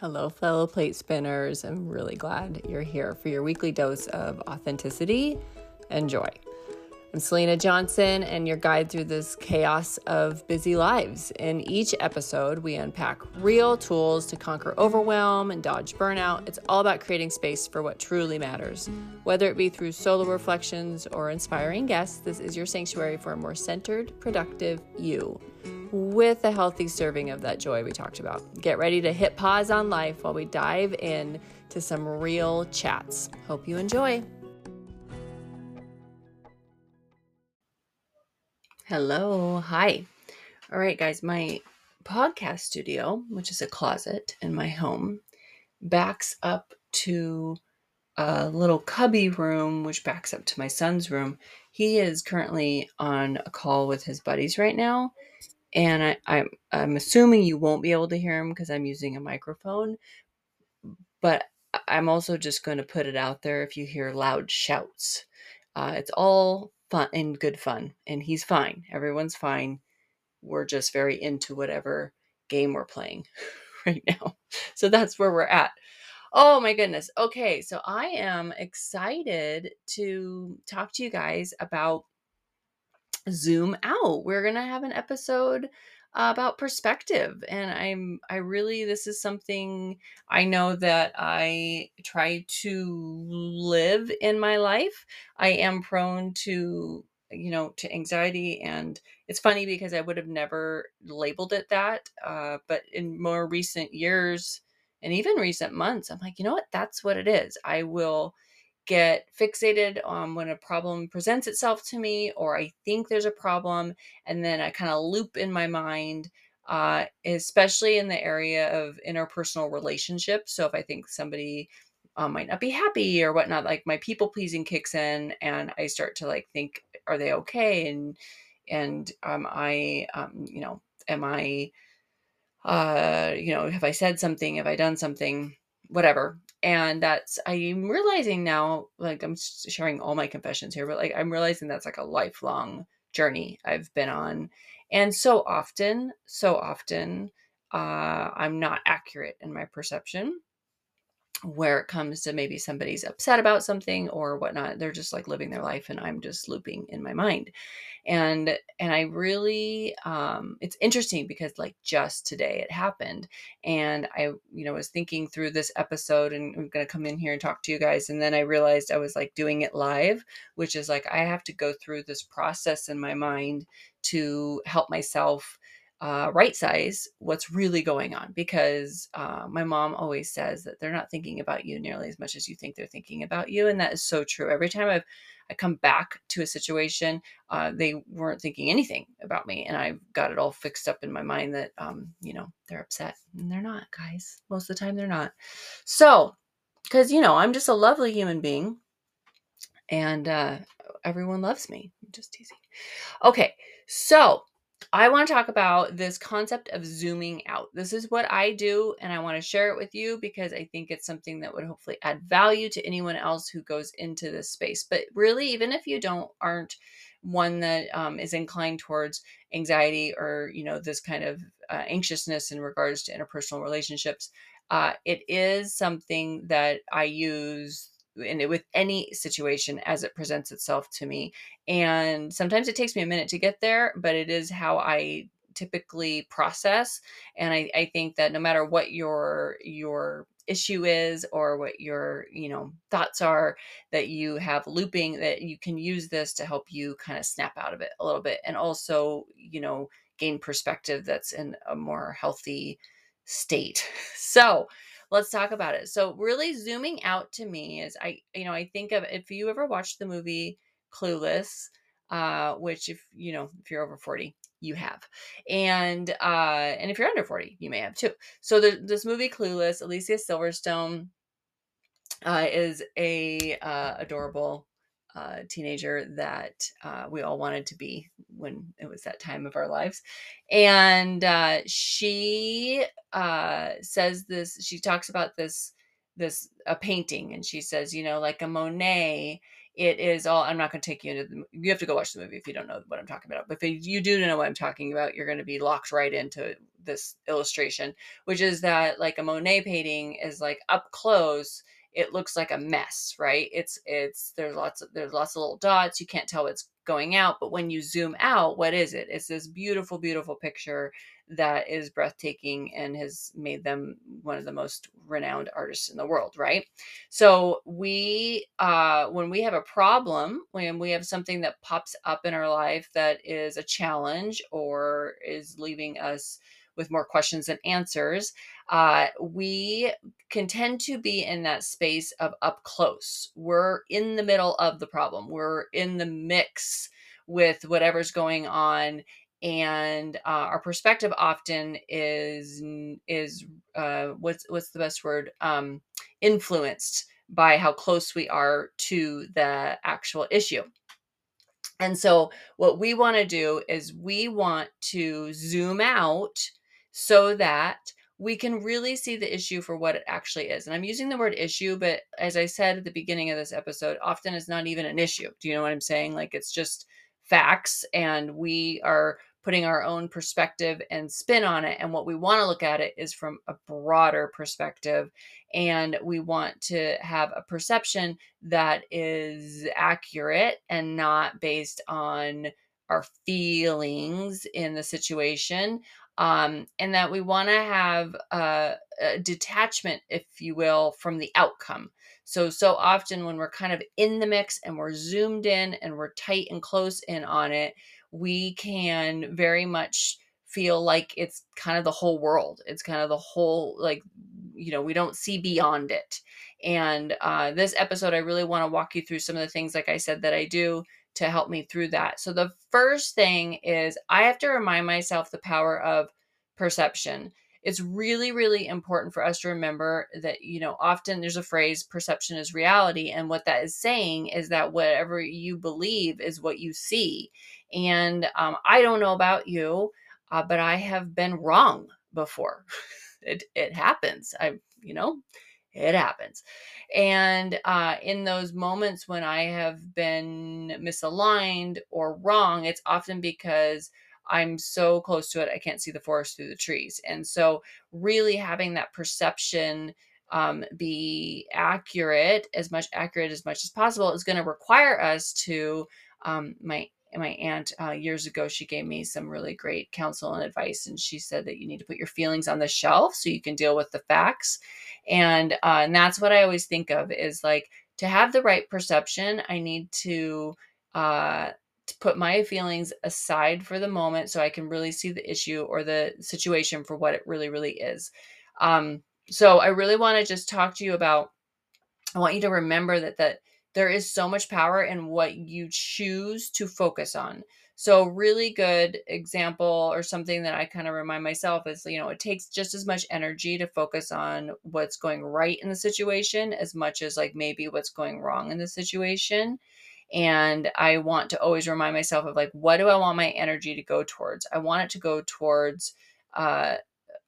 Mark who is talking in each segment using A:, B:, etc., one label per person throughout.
A: Hello, fellow plate spinners. I'm really glad you're here for your weekly dose of authenticity and joy. I'm Selena Johnson and your guide through this chaos of busy lives. In each episode, we unpack real tools to conquer overwhelm and dodge burnout. It's all about creating space for what truly matters. Whether it be through solo reflections or inspiring guests, this is your sanctuary for a more centered, productive you with a healthy serving of that joy we talked about. Get ready to hit pause on life while we dive in to some real chats. Hope you enjoy. Hello. Hi. All right, guys. My podcast studio, which is a closet in my home, backs up to a little cubby room, which backs up to my son's room. He is currently on a call with his buddies right now. And I, I'm, I'm assuming you won't be able to hear him because I'm using a microphone. But I'm also just going to put it out there if you hear loud shouts. Uh, it's all fun and good fun. And he's fine. Everyone's fine. We're just very into whatever game we're playing right now. So that's where we're at. Oh my goodness. Okay. So I am excited to talk to you guys about Zoom out. We're going to have an episode about perspective and i'm i really this is something i know that i try to live in my life. I am prone to you know to anxiety and it's funny because i would have never labeled it that uh, but in more recent years and even recent months i'm like you know what? That's what it is. I will get fixated on when a problem presents itself to me or I think there's a problem and then I kind of loop in my mind uh, especially in the area of interpersonal relationships. So if I think somebody um, might not be happy or whatnot, like my people pleasing kicks in, and I start to like think, are they okay? And and um, I, um, you know, am I, uh, you know, have I said something? Have I done something? Whatever and that's i'm realizing now like i'm sharing all my confessions here but like i'm realizing that's like a lifelong journey i've been on and so often so often uh, i'm not accurate in my perception where it comes to maybe somebody's upset about something or whatnot they're just like living their life and i'm just looping in my mind. And and i really um it's interesting because like just today it happened and i you know was thinking through this episode and i'm going to come in here and talk to you guys and then i realized i was like doing it live which is like i have to go through this process in my mind to help myself uh, right size what's really going on because uh, my mom always says that they're not thinking about you nearly as much as you think they're thinking about you and that is so true. Every time i've i come back to a situation uh, they weren't thinking anything about me and i've got it all fixed up in my mind that um, you know they're upset and they're not guys. Most of the time they're not. So because you know i'm just a lovely human being and uh, everyone loves me. I'm just teasing. Okay so I want to talk about this concept of zooming out. This is what I do, and I want to share it with you because I think it's something that would hopefully add value to anyone else who goes into this space. But really, even if you don't aren't one that um, is inclined towards anxiety or you know this kind of uh, anxiousness in regards to interpersonal relationships, uh, it is something that I use in with any situation as it presents itself to me. And sometimes it takes me a minute to get there, but it is how I typically process. And I, I think that no matter what your your issue is or what your you know thoughts are that you have looping that you can use this to help you kind of snap out of it a little bit and also you know gain perspective that's in a more healthy state so let's talk about it. So really zooming out to me is I you know, I think of if you ever watched the movie Clueless, uh, which if you know, if you're over 40, you have. And uh and if you're under 40, you may have too. So the, this movie Clueless, Alicia Silverstone uh, is a uh, adorable uh, teenager that uh, we all wanted to be when it was that time of our lives. And uh, she uh, says this, she talks about this, this, a painting, and she says, you know, like a Monet it is all i'm not going to take you into the you have to go watch the movie if you don't know what i'm talking about but if you do know what i'm talking about you're going to be locked right into this illustration which is that like a monet painting is like up close it looks like a mess right? It's it's there's lots of there's lots of little dots you can't tell what's going out but when you zoom out what is it? It's this beautiful beautiful picture that is breathtaking and has made them one of the most renowned artists in the world right? So we uh when we have a problem when we have something that pops up in our life that is a challenge or is leaving us with more questions than answers uh, we can tend to be in that space of up close. We're in the middle of the problem. We're in the mix with whatever's going on and uh, our perspective often is is uh, what's what's the best word? Um, influenced by how close we are to the actual issue. And so what we want to do is we want to zoom out so that we can really see the issue for what it actually is. And I'm using the word issue, but as I said at the beginning of this episode, often it's not even an issue. Do you know what I'm saying? Like it's just facts and we are putting our own perspective and spin on it. And what we want to look at it is from a broader perspective. And we want to have a perception that is accurate and not based on our feelings in the situation. Um, and that we want to have a, a detachment, if you will, from the outcome. So, so often when we're kind of in the mix and we're zoomed in and we're tight and close in on it, we can very much feel like it's kind of the whole world. It's kind of the whole, like, you know, we don't see beyond it. And uh, this episode, I really want to walk you through some of the things, like I said, that I do to help me through that. So, the first thing is I have to remind myself the power of perception. It's really really important for us to remember that you know often there's a phrase perception is reality and what that is saying is that whatever you believe is what you see. And um, i don't know about you uh, but i have been wrong before. It, it happens. I you know it happens and uh, in those moments when i have been misaligned or wrong it's often because I'm so close to it, I can't see the forest through the trees. And so, really having that perception um, be accurate, as much accurate as much as possible, is going to require us to. Um, my my aunt uh, years ago, she gave me some really great counsel and advice, and she said that you need to put your feelings on the shelf so you can deal with the facts. And uh, and that's what I always think of is like to have the right perception. I need to uh, to put my feelings aside for the moment so I can really see the issue or the situation for what it really, really is. Um, so I really want to just talk to you about, I want you to remember that that there is so much power in what you choose to focus on. So really good example or something that I kind of remind myself is, you know, it takes just as much energy to focus on what's going right in the situation as much as like maybe what's going wrong in the situation. And i want to always remind myself of like what do i want my energy to go towards? I want it to go towards uh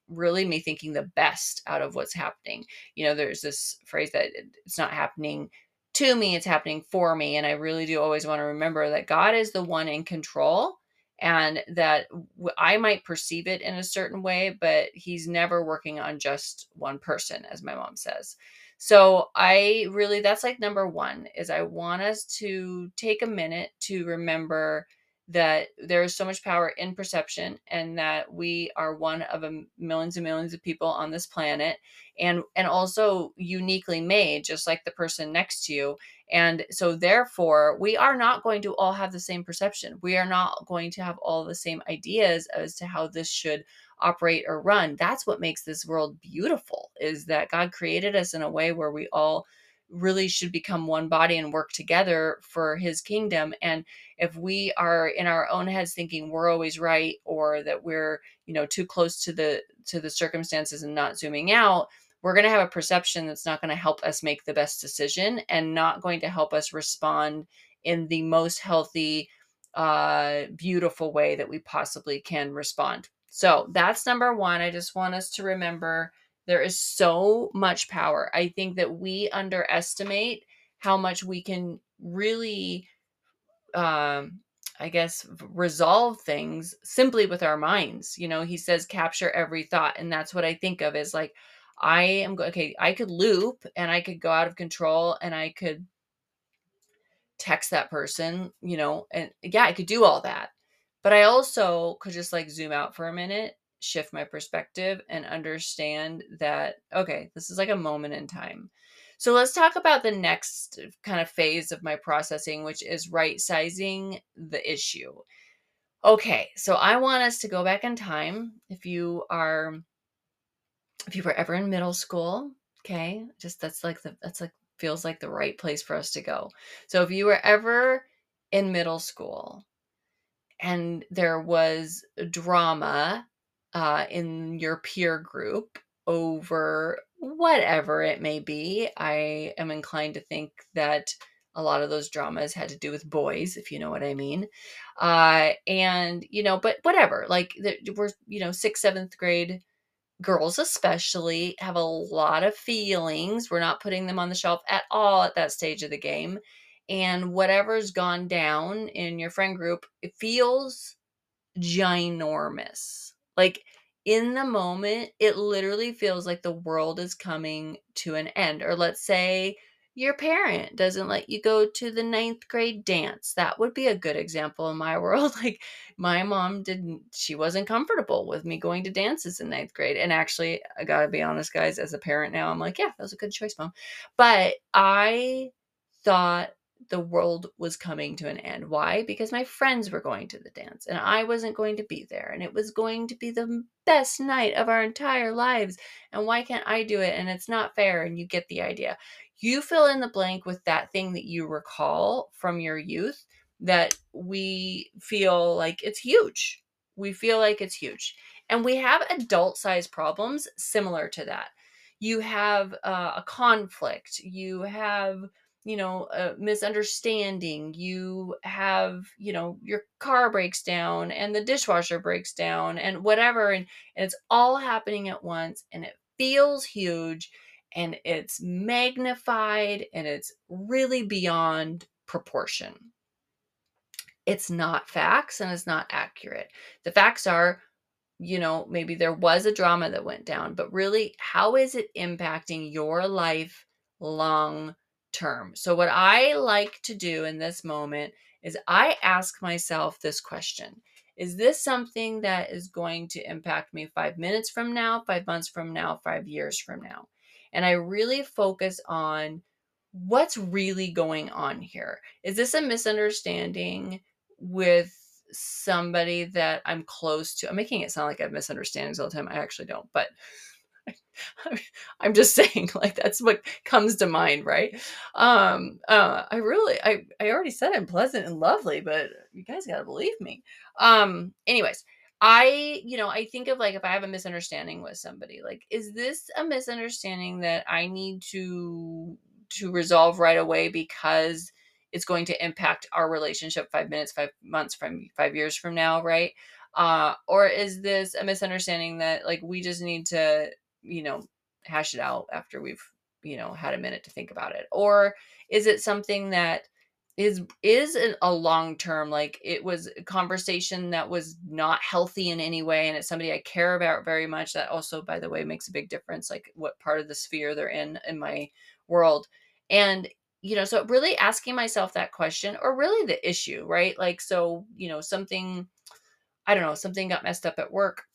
A: really me thinking the best out of what's happening. You know there's this phrase that it's not happening to me it's happening for me and i really do always want to remember that god is the one in control and that I might perceive it in a certain way, but he's never working on just one person, as my mom says. So I really that's like number 1 is I want us to take a minute to remember that there is so much power in perception and that we are one of a millions and millions of people on this planet and and also uniquely made just like the person next to you. And so therefore we are not going to all have the same perception. We are not going to have all the same ideas as to how this should operate or run. That's what makes this world beautiful is that god created us in a way where we all really should become one body and work together for his kingdom and if we are in our own heads thinking we're always right or that we're you know too close to the to the circumstances and not zooming out we're going to have a perception that's not going to help us make the best decision and not going to help us respond in the most healthy uh beautiful way that we possibly can respond so that's number one. I just want us to remember there is so much power. I think that we underestimate how much we can really um I guess resolve things simply with our minds. You know, he says capture every thought and that's what I think of is like I am go- okay, I could loop and I could go out of control and I could text that person, you know, and yeah, I could do all that. But I also could just like zoom out for a minute, shift my perspective, and understand that, okay, this is like a moment in time. So let's talk about the next kind of phase of my processing, which is right sizing the issue. Okay, so I want us to go back in time. If you are, if you were ever in middle school, okay, just that's like the, that's like feels like the right place for us to go. So if you were ever in middle school and there was drama uh, in your peer group over whatever it may be, I am inclined to think that a lot of those dramas had to do with boys, if you know what I mean. Uh, and, you know, but whatever, like we're, you know, sixth, seventh grade girls especially have a lot of feelings. We're not putting them on the shelf at all at that stage of the game. And whatever's gone down in your friend group, it feels ginormous. Like in the moment, it literally feels like the world is coming to an end. Or let's say your parent doesn't let you go to the ninth grade dance. That would be a good example in my world. Like my mom didn't, she wasn't comfortable with me going to dances in ninth grade. And actually, I gotta be honest, guys, as a parent now, I'm like, yeah, that was a good choice, mom. But I thought the world was coming to an end. Why? Because my friends were going to the dance and I wasn't going to be there. And it was going to be the best night of our entire lives. And why can't I do it? And it's not fair. And you get the idea. You fill in the blank with that thing that you recall from your youth that we feel like it's huge. We feel like it's huge. And we have adult sized problems similar to that. You have uh, a conflict, you have you know a misunderstanding you have you know your car breaks down and the dishwasher breaks down and whatever and, and it's all happening at once and it feels huge and it's magnified and it's really beyond proportion. It's not facts and it's not accurate. The facts are you know maybe there was a drama that went down but really how is it impacting your life long term. So, what I like to do in this moment is I ask myself this question Is this something that is going to impact me five minutes from now, five months from now, five years from now? And I really focus on what's really going on here. Is this a misunderstanding with somebody that I'm close to? I'm making it sound like I have misunderstandings all the time. I actually don't, but I'm just saying, like that's what comes to mind, right? Um, uh, I really, I, I already said I'm pleasant and lovely, but you guys gotta believe me. Um, anyways, I, you know, I think of like if I have a misunderstanding with somebody, like, is this a misunderstanding that I need to to resolve right away because it's going to impact our relationship five minutes, five months from five years from now, right? Uh, or is this a misunderstanding that like we just need to you know, hash it out after we've, you know, had a minute to think about it? Or is it something that is is a long term like it was a conversation that was not healthy in any way and it's somebody i care about very much that also by the way makes a big difference like what part of the sphere they're in in my world and you know so really asking myself that question or really the issue right like so you know something i don't know something got messed up at work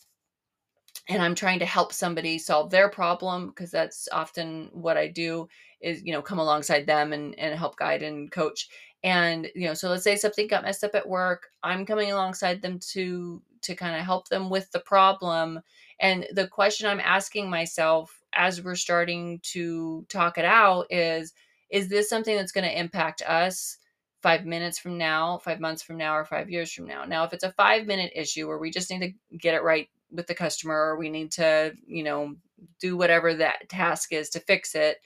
A: and I'm trying to help somebody solve their problem because that's often what I do is you know come alongside them and and help guide and coach. And you know so let's say something got messed up at work I'm coming alongside them to to kind of help them with the problem. And the question I'm asking myself as we're starting to talk it out is is this something that's going to impact us 5 minutes from now 5 months from now or 5 years from now? Now if it's a 5 minute issue where we just need to get it right with the customer or we need to you know do whatever that task is to fix it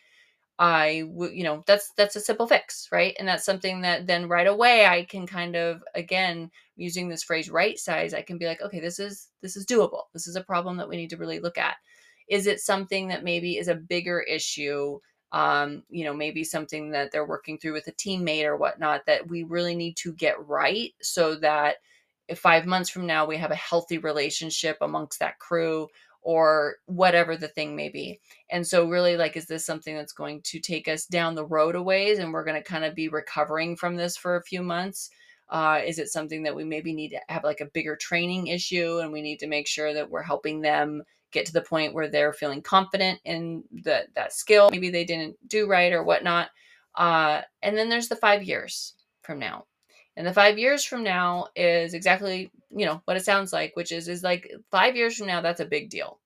A: i would you know that's that's a simple fix right? And that's something that then right away i can kind of again using this phrase right size i can be like okay this is this is doable. This is a problem that we need to really look at. Is it something that maybe is a bigger issue um, you know, maybe something that they're working through with a teammate or whatnot that we really need to get right so that if five months from now we have a healthy relationship amongst that crew or whatever the thing may be. And so, really, like, is this something that's going to take us down the road a ways and we're going to kind of be recovering from this for a few months? Uh, is it something that we maybe need to have like a bigger training issue and we need to make sure that we're helping them get to the point where they're feeling confident in the, that skill maybe they didn't do right or whatnot uh, and then there's the five years from now and the five years from now is exactly you know what it sounds like which is is like five years from now that's a big deal.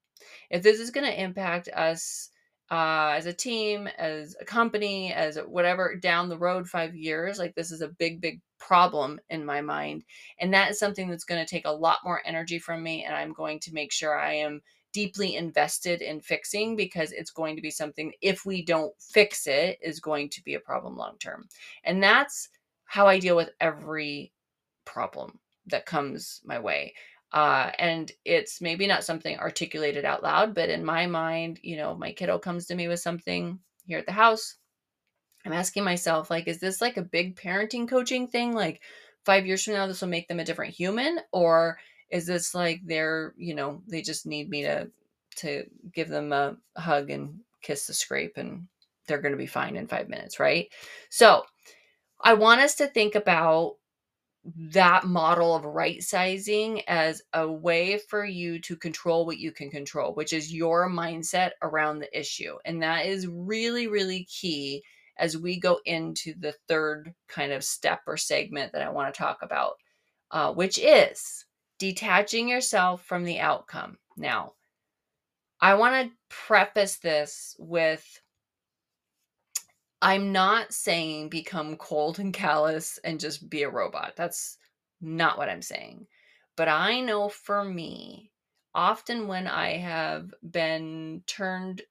A: If this is going to impact us uh, as a team as a company as whatever down the road five years like this is a big big problem in my mind and that is something that's going to take a lot more energy from me and i'm going to make sure i am deeply invested in fixing because it's going to be something if we don't fix it is going to be a problem long term. And that's how i deal with every problem that comes my way uh, and it's maybe not something articulated out loud but in my mind you know my kiddo comes to me with something here at the house. I'm asking myself like is this like a big parenting coaching thing? Like five years from now this will make them a different human? Or is this like they're you know they just need me to to give them a hug and kiss the scrape and they're going to be fine in 5 minutes right? So i want us to think about that model of right sizing as a way for you to control what you can control, which is your mindset around the issue. And that is really, really key as we go into the third kind of step or segment that I want to talk about, uh, which is detaching yourself from the outcome. Now, I want to preface this with I'm not saying become cold and callous and just be a robot. That's not what I'm saying. But I know for me, often when I have been turned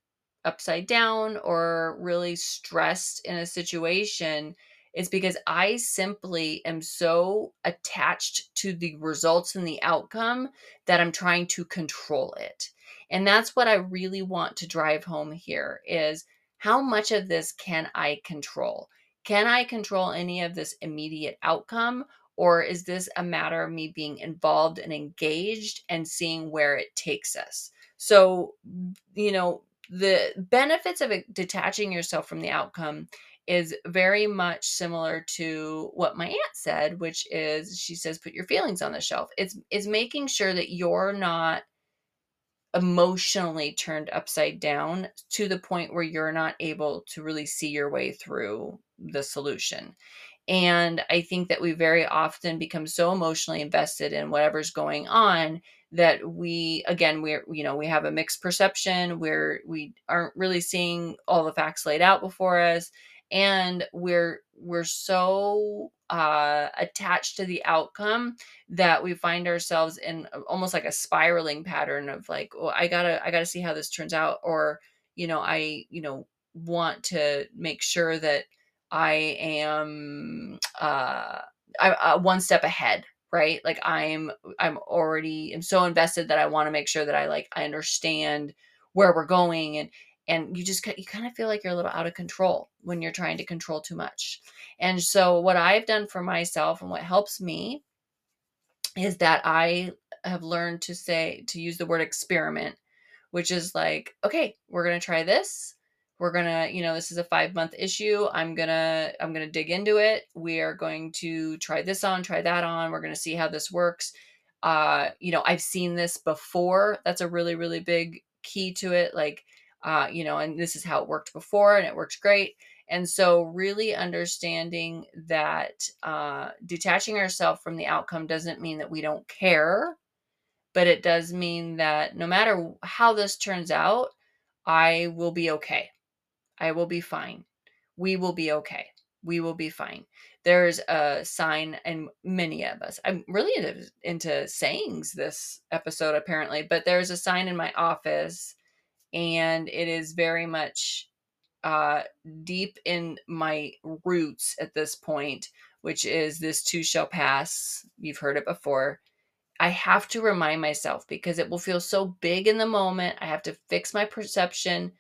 A: upside down or really stressed in a situation, is because I simply am so attached to the results and the outcome that I'm trying to control it. And that's what I really want to drive home here is how much of this can I control? Can I control any of this immediate outcome or is this a matter of me being involved and engaged and seeing where it takes us? So, you know, the benefits of detaching yourself from the outcome is very much similar to what my aunt said, which is she says put your feelings on the shelf. It's it's making sure that you're not emotionally turned upside down to the point where you're not able to really see your way through the solution. And I think that we very often become so emotionally invested in whatever's going on that we again we're you know we have a mixed perception where we aren't really seeing all the facts laid out before us and we're we're so uh, attached to the outcome that we find ourselves in almost like a spiraling pattern of like oh i gotta i gotta see how this turns out or you know i you know want to make sure that i am uh I, uh, one step ahead right? Like i'm i'm already am so invested that i want to make sure that i like i understand where we're going and and you just you kind of feel like you're a little out of control when you're trying to control too much. And so what i've done for myself and what helps me is that i have learned to say to use the word experiment which is like okay we're going to try this. We're going to you know this is a 5 month issue. I'm going to i'm going to dig into it. We are going to try this on try that on. We're going to see how this works. Uh you know i've seen this before. That's a really really big key to it. Like uh, you know, and this is how it worked before and it worked great. And so, really understanding that uh, detaching ourselves from the outcome doesn't mean that we don't care, but it does mean that no matter how this turns out, I will be okay. I will be fine. We will be okay. We will be fine. There's a sign, and many of us, I'm really into, into sayings this episode apparently, but there's a sign in my office and it is very much uh, deep in my roots at this point, which is this too shall pass. You've heard it before. I have to remind myself because it will feel so big in the moment. I have to fix my perception.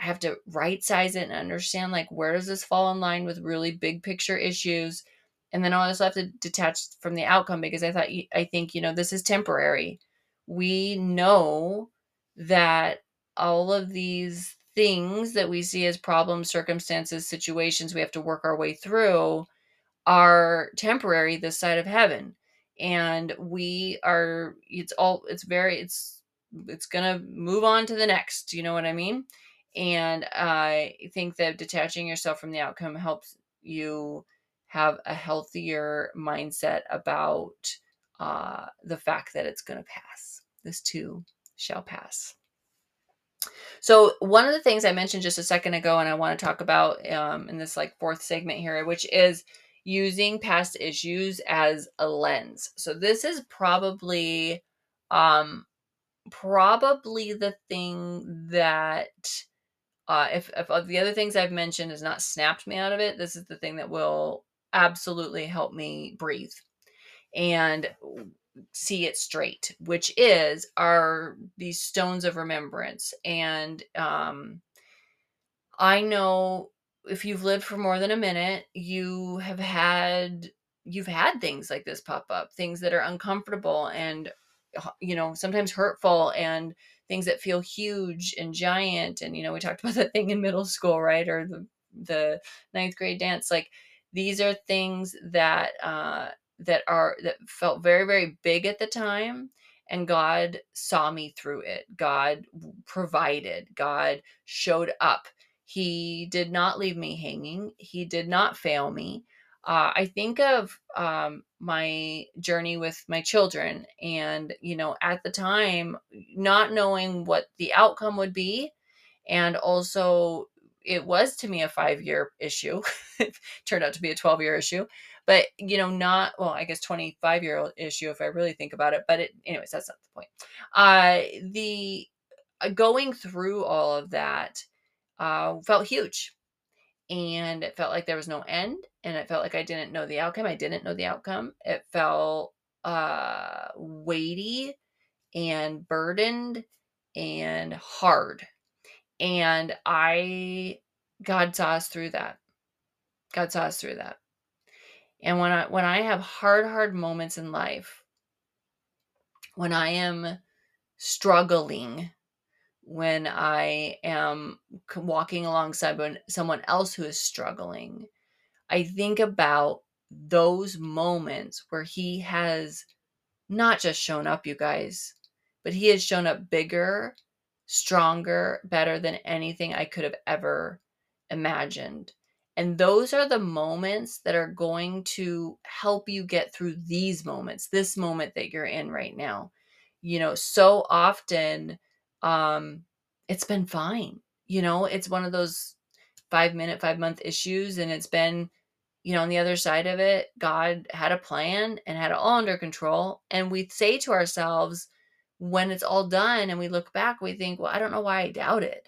A: I have to right size it and understand like where does this fall in line with really big picture issues. And then I also have to detach from the outcome because I thought I think, you know, this is temporary. We know that all of these things that we see as problems, circumstances, situations we have to work our way through are temporary this side of heaven. And we are it's all it's very it's it's going to move on to the next, you know what I mean? And I think that detaching yourself from the outcome helps you have a healthier mindset about uh, the fact that it's going to pass. This too shall pass. So one of the things I mentioned just a second ago, and I want to talk about um, in this like fourth segment here, which is using past issues as a lens. So this is probably um, probably the thing that uh, if, if the other things I've mentioned has not snapped me out of it, this is the thing that will absolutely help me breathe and see it straight, which is are these stones of remembrance. And um, I know if you've lived for more than a minute, you have had you've had things like this pop up, things that are uncomfortable and you know sometimes hurtful and things that feel huge and giant. And you know we talked about that thing in middle school right? Or the the ninth grade dance. Like these are things that uh that are that felt very very big at the time and god saw me through it. God provided. God showed up. He did not leave me hanging. He did not fail me. Uh, I think of um, my journey with my children, and you know, at the time, not knowing what the outcome would be, and also it was to me a five year issue. It turned out to be a 12 year issue, but you know, not well, I guess 25 year old issue if I really think about it. But it, anyways, that's not the point. Uh, the uh, going through all of that uh, felt huge and it felt like there was no end and it felt like i didn't know the outcome i didn't know the outcome it felt uh weighty and burdened and hard and i god saw us through that god saw us through that and when i when i have hard hard moments in life when i am struggling when I am walking alongside someone else who is struggling, I think about those moments where he has not just shown up, you guys, but he has shown up bigger, stronger, better than anything I could have ever imagined. And those are the moments that are going to help you get through these moments, this moment that you're in right now. You know, so often um it's been fine you know it's one of those five minute five month issues and it's been you know on the other side of it god had a plan and had it all under control and we say to ourselves when it's all done and we look back we think well i don't know why i doubted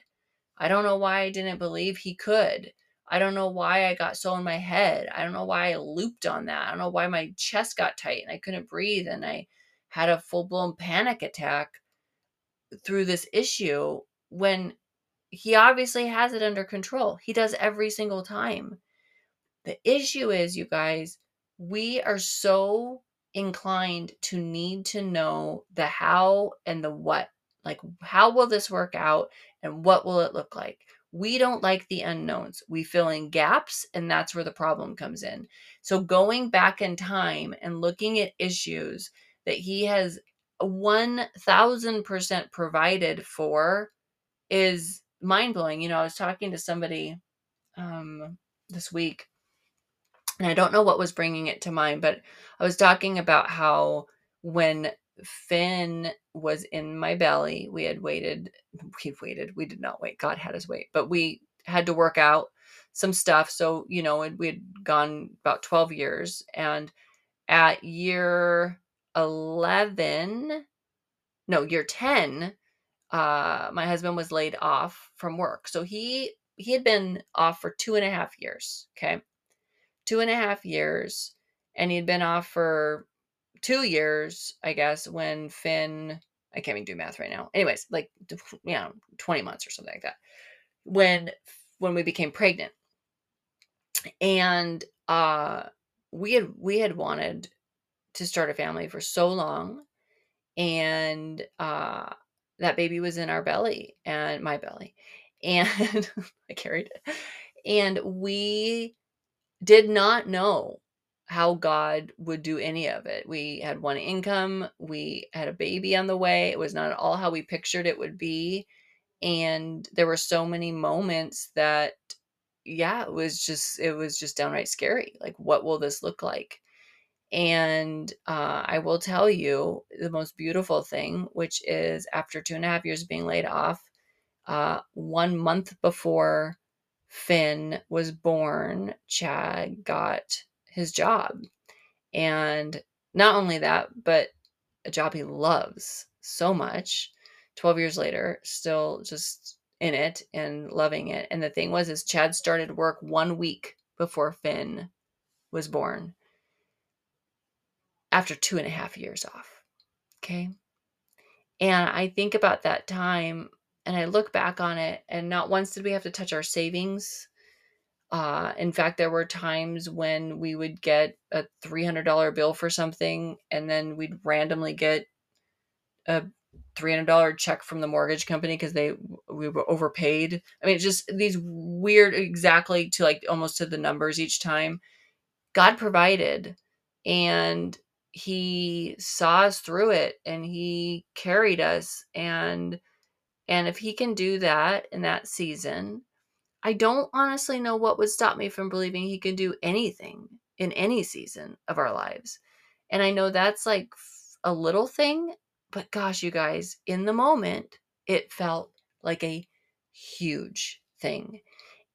A: i don't know why i didn't believe he could i don't know why i got so in my head i don't know why i looped on that i don't know why my chest got tight and i couldn't breathe and i had a full-blown panic attack through this issue when he obviously has it under control. He does every single time. The issue is, you guys, we are so inclined to need to know the how and the what. Like, how will this work out and what will it look like? We don't like the unknowns. We fill in gaps, and that's where the problem comes in. So, going back in time and looking at issues that he has 1000% provided for is mind blowing. You know, I was talking to somebody um, this week, and I don't know what was bringing it to mind, but I was talking about how when Finn was in my belly, we had waited, we waited, we did not wait, God had us wait, but we had to work out some stuff. So, you know, we had gone about 12 years, and at year 11, no, year 10, uh, my husband was laid off from work. So he he had been off for two and a half years. Okay. Two and a half years. And he had been off for two years, I guess, when Finn I can't even do math right now. Anyways, like you know, 20 months or something like that. when when we became pregnant and uh we had we had wanted to start a family for so long and uh that baby was in our belly and my belly and i carried it and we did not know how god would do any of it. We had one income we had a baby on the way it was not at all how we pictured it would be and there were so many moments that yeah it was just it was just downright scary like what will this look like? And uh, i will tell you the most beautiful thing which is after two and a half years of being laid off uh, one month before finn was born chad got his job and not only that but a job he loves so much 12 years later still just in it and loving it. And the thing was, is Chad started work one week before Finn was born after two and a half years off. Okay. And I think about that time and I look back on it, and not once did we have to touch our savings. Uh, in fact, there were times when we would get a $300 bill for something, and then we'd randomly get a $300 check from the mortgage company because they we were overpaid. I mean just these weird exactly to like almost to the numbers each time. God provided and he saw us through it and he carried us and and if he can do that in that season i don't honestly know what would stop me from believing he can do anything in any season of our lives and i know that's like a little thing but gosh, you guys, in the moment, it felt like a huge thing.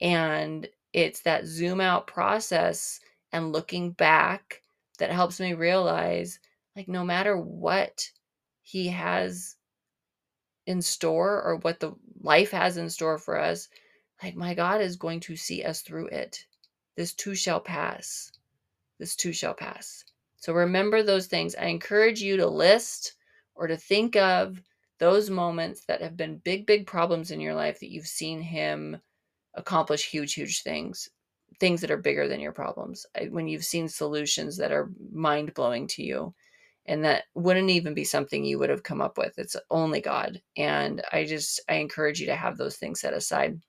A: And it's that zoom out process and looking back that helps me realize like, no matter what he has in store or what the life has in store for us, like, my God is going to see us through it. This too shall pass. This too shall pass. So remember those things. I encourage you to list or to think of those moments that have been big, big problems in your life that you've seen him accomplish huge, huge things, things that are bigger than your problems. Uh, when you've seen solutions that are mind blowing to you and that wouldn't even be something you would have come up with. It's only God. And I just, I encourage you to have those things set aside.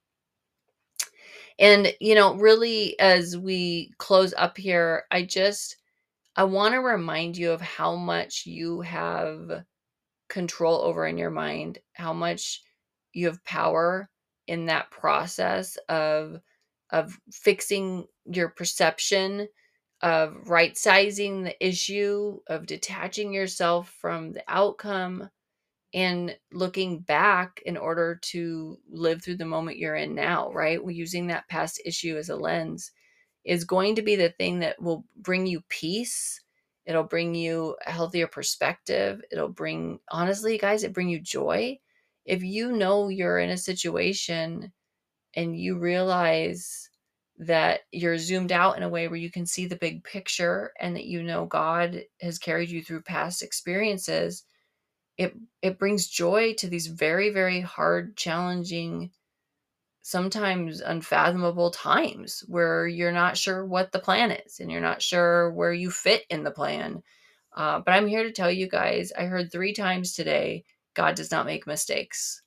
A: And, you know, really, as we close up here, I just, I want to remind you of how much you have control over in your mind, how much you have power in that process of of fixing your perception of right sizing the issue of detaching yourself from the outcome and looking back in order to live through the moment you're in now right using that past issue as a lens is going to be the thing that will bring you peace It'll bring you a healthier perspective. It'll bring, honestly, guys, it bring you joy. If you know you're in a situation and you realize that you're zoomed out in a way where you can see the big picture and that you know God has carried you through past experiences, it it brings joy to these very very hard challenging sometimes unfathomable times where you're not sure what the plan is and you're not sure where you fit in the plan. Uh, but I'm here to tell you guys, I heard three times today God does not make mistakes.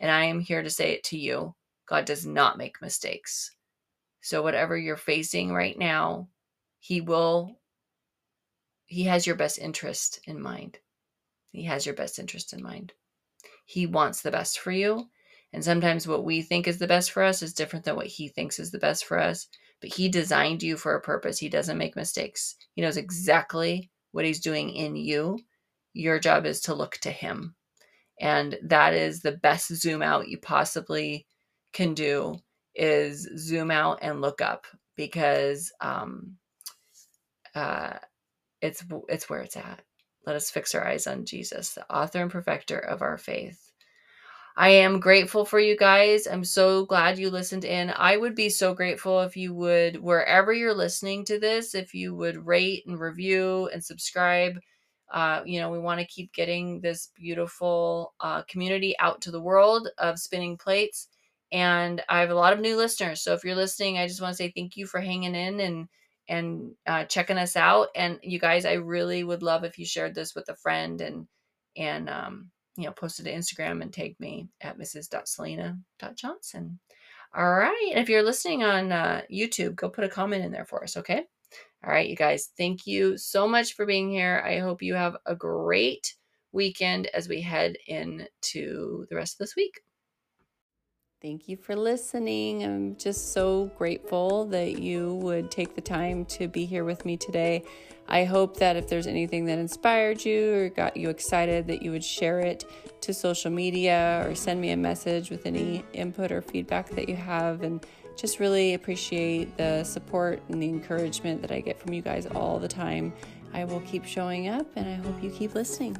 A: And I am here to say it to you God does not make mistakes. So, whatever you're facing right now, He will, He has your best interest in mind. He has your best interest in mind. He wants the best for you. And sometimes what we think is the best for us is different than what he thinks is the best for us. But he designed you for a purpose. He doesn't make mistakes. He knows exactly what he's doing in you. Your job is to look to him. And that is the best zoom out you possibly can do is zoom out and look up because um, uh, it's it's where it's at. Let us fix our eyes on Jesus, the author and perfecter of our faith. I am grateful for you guys. I'm so glad you listened in. I would be so grateful if you would, wherever you're listening to this, if you would rate and review and subscribe. Uh, you know, we want to keep getting this beautiful uh, community out to the world of spinning plates. And I have a lot of new listeners. So if you're listening, I just want to say thank you for hanging in and and uh, checking us out. And you guys, I really would love if you shared this with a friend and and um, you know posted to Instagram and tagged me at Mrs.Selena.Johnson. All right. And if you're listening on uh, YouTube, go put a comment in there for us, okay? All right, you guys, thank you so much for being here. I hope you have a great weekend as we head into the rest of this week. Thank you for listening. I'm just so grateful that you would take the time to be here with me today. I hope that if there's anything that inspired you or got you excited, that you would share it to social media or send me a message with any input or feedback that you have. And just really appreciate the support and the encouragement that I get from you guys all the time. I will keep showing up and I hope you keep listening.